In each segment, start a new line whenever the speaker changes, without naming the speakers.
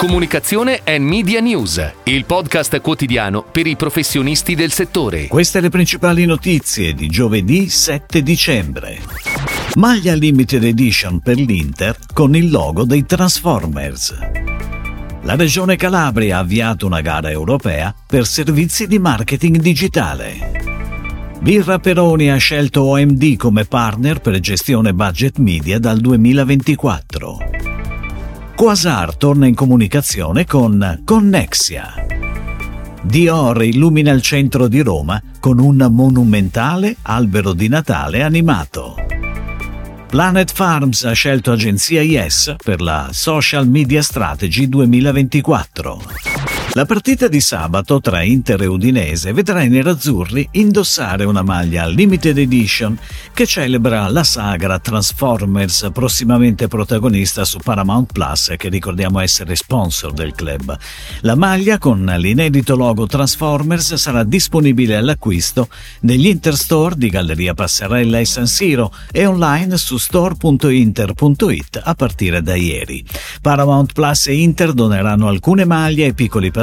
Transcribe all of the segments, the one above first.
Comunicazione e Media News, il podcast quotidiano per i professionisti del settore.
Queste le principali notizie di giovedì 7 dicembre. Maglia limited edition per l'Inter con il logo dei Transformers. La Regione Calabria ha avviato una gara europea per servizi di marketing digitale. Birra Peroni ha scelto OMD come partner per gestione budget media dal 2024. Quasar torna in comunicazione con Connexia. Dior illumina il centro di Roma con un monumentale albero di Natale animato. Planet Farms ha scelto agenzia Yes per la Social Media Strategy 2024. La partita di sabato tra Inter e Udinese vedrà i nerazzurri indossare una maglia limited edition che celebra la sagra Transformers, prossimamente protagonista su Paramount Plus, che ricordiamo essere sponsor del club. La maglia con l'inedito logo Transformers sarà disponibile all'acquisto negli Interstore di Galleria Passerella e San Siro e online su store.inter.it a partire da ieri. Paramount Plus e Inter doneranno alcune maglie ai piccoli pazienti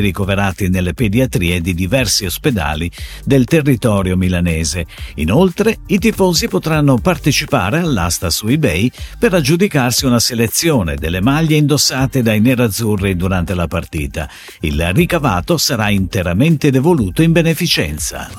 ricoverati nelle pediatrie di diversi ospedali del territorio milanese. Inoltre, i tifosi potranno partecipare all'asta su eBay per aggiudicarsi una selezione delle maglie indossate dai nerazzurri durante la partita. Il ricavato sarà interamente devoluto in beneficenza.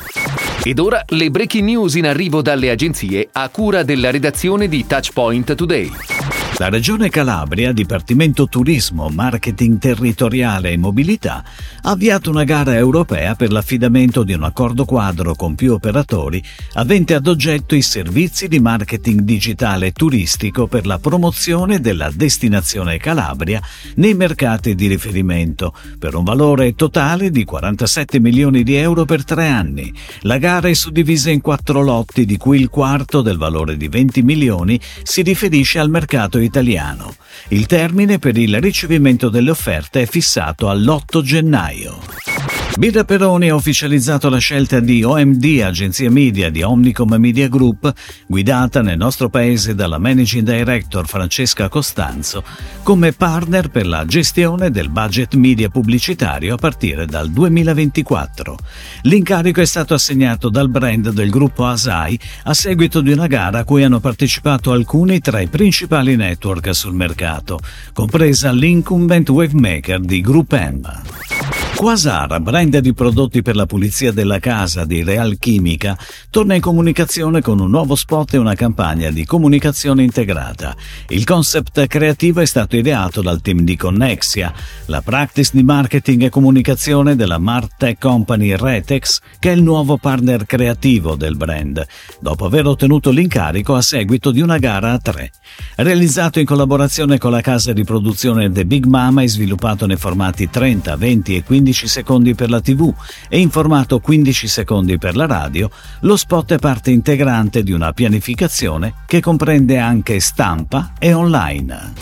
Ed ora le breaking news in arrivo dalle agenzie a cura della redazione di Touchpoint Today.
La Regione Calabria, Dipartimento Turismo, Marketing Territoriale e Mobilità, ha avviato una gara europea per l'affidamento di un accordo quadro con più operatori avente ad oggetto i servizi di marketing digitale turistico per la promozione della destinazione Calabria nei mercati di riferimento, per un valore totale di 47 milioni di euro per tre anni. La gara è suddivisa in quattro lotti, di cui il quarto del valore di 20 milioni si riferisce al mercato italiano italiano. Il termine per il ricevimento delle offerte è fissato all'8 gennaio. Birra Peroni ha ufficializzato la scelta di OMD, agenzia media di Omnicom Media Group, guidata nel nostro paese dalla managing director Francesca Costanzo, come partner per la gestione del budget media pubblicitario a partire dal 2024. L'incarico è stato assegnato dal brand del gruppo Asai a seguito di una gara a cui hanno partecipato alcuni tra i principali network sul mercato, compresa l'incumbent wavemaker di Group M. Quasar, brand di prodotti per la pulizia della casa di Real Chimica, torna in comunicazione con un nuovo spot e una campagna di comunicazione integrata. Il concept creativo è stato ideato dal team di Connexia, la practice di marketing e comunicazione della Martech Company Retex, che è il nuovo partner creativo del brand, dopo aver ottenuto l'incarico a seguito di una gara a tre. Realizzato in collaborazione con la casa di produzione The Big Mama e sviluppato nei formati 30, 20 e 15 15 secondi per la TV e in formato 15 secondi per la radio, lo spot è parte integrante di una pianificazione che comprende anche stampa e online.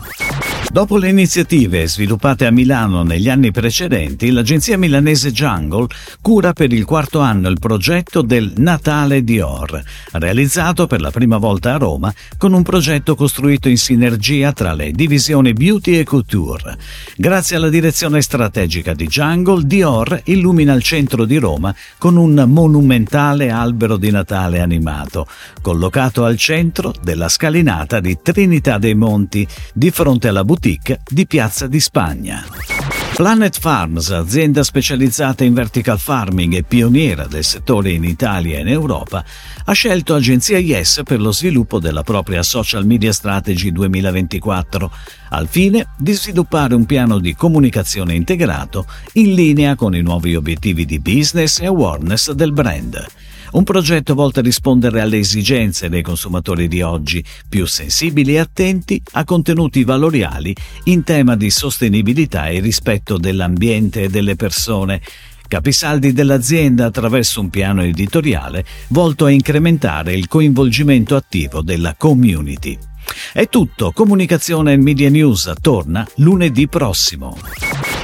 Dopo le iniziative sviluppate a Milano negli anni precedenti, l'agenzia milanese Jungle cura per il quarto anno il progetto del Natale Dior, realizzato per la prima volta a Roma con un progetto costruito in sinergia tra le divisioni Beauty e Couture. Grazie alla direzione strategica di Jungle, Dior illumina il centro di Roma con un monumentale albero di Natale animato, collocato al centro della scalinata di Trinità dei Monti, di fronte alla boutique di Piazza di Spagna. Planet Farms, azienda specializzata in vertical farming e pioniera del settore in Italia e in Europa, ha scelto Agenzia Yes per lo sviluppo della propria Social Media Strategy 2024, al fine di sviluppare un piano di comunicazione integrato in linea con i nuovi obiettivi di business e awareness del brand. Un progetto volto a rispondere alle esigenze dei consumatori di oggi, più sensibili e attenti a contenuti valoriali in tema di sostenibilità e rispetto dell'ambiente e delle persone, capisaldi dell'azienda attraverso un piano editoriale volto a incrementare il coinvolgimento attivo della community. È tutto, Comunicazione e Media News torna lunedì prossimo.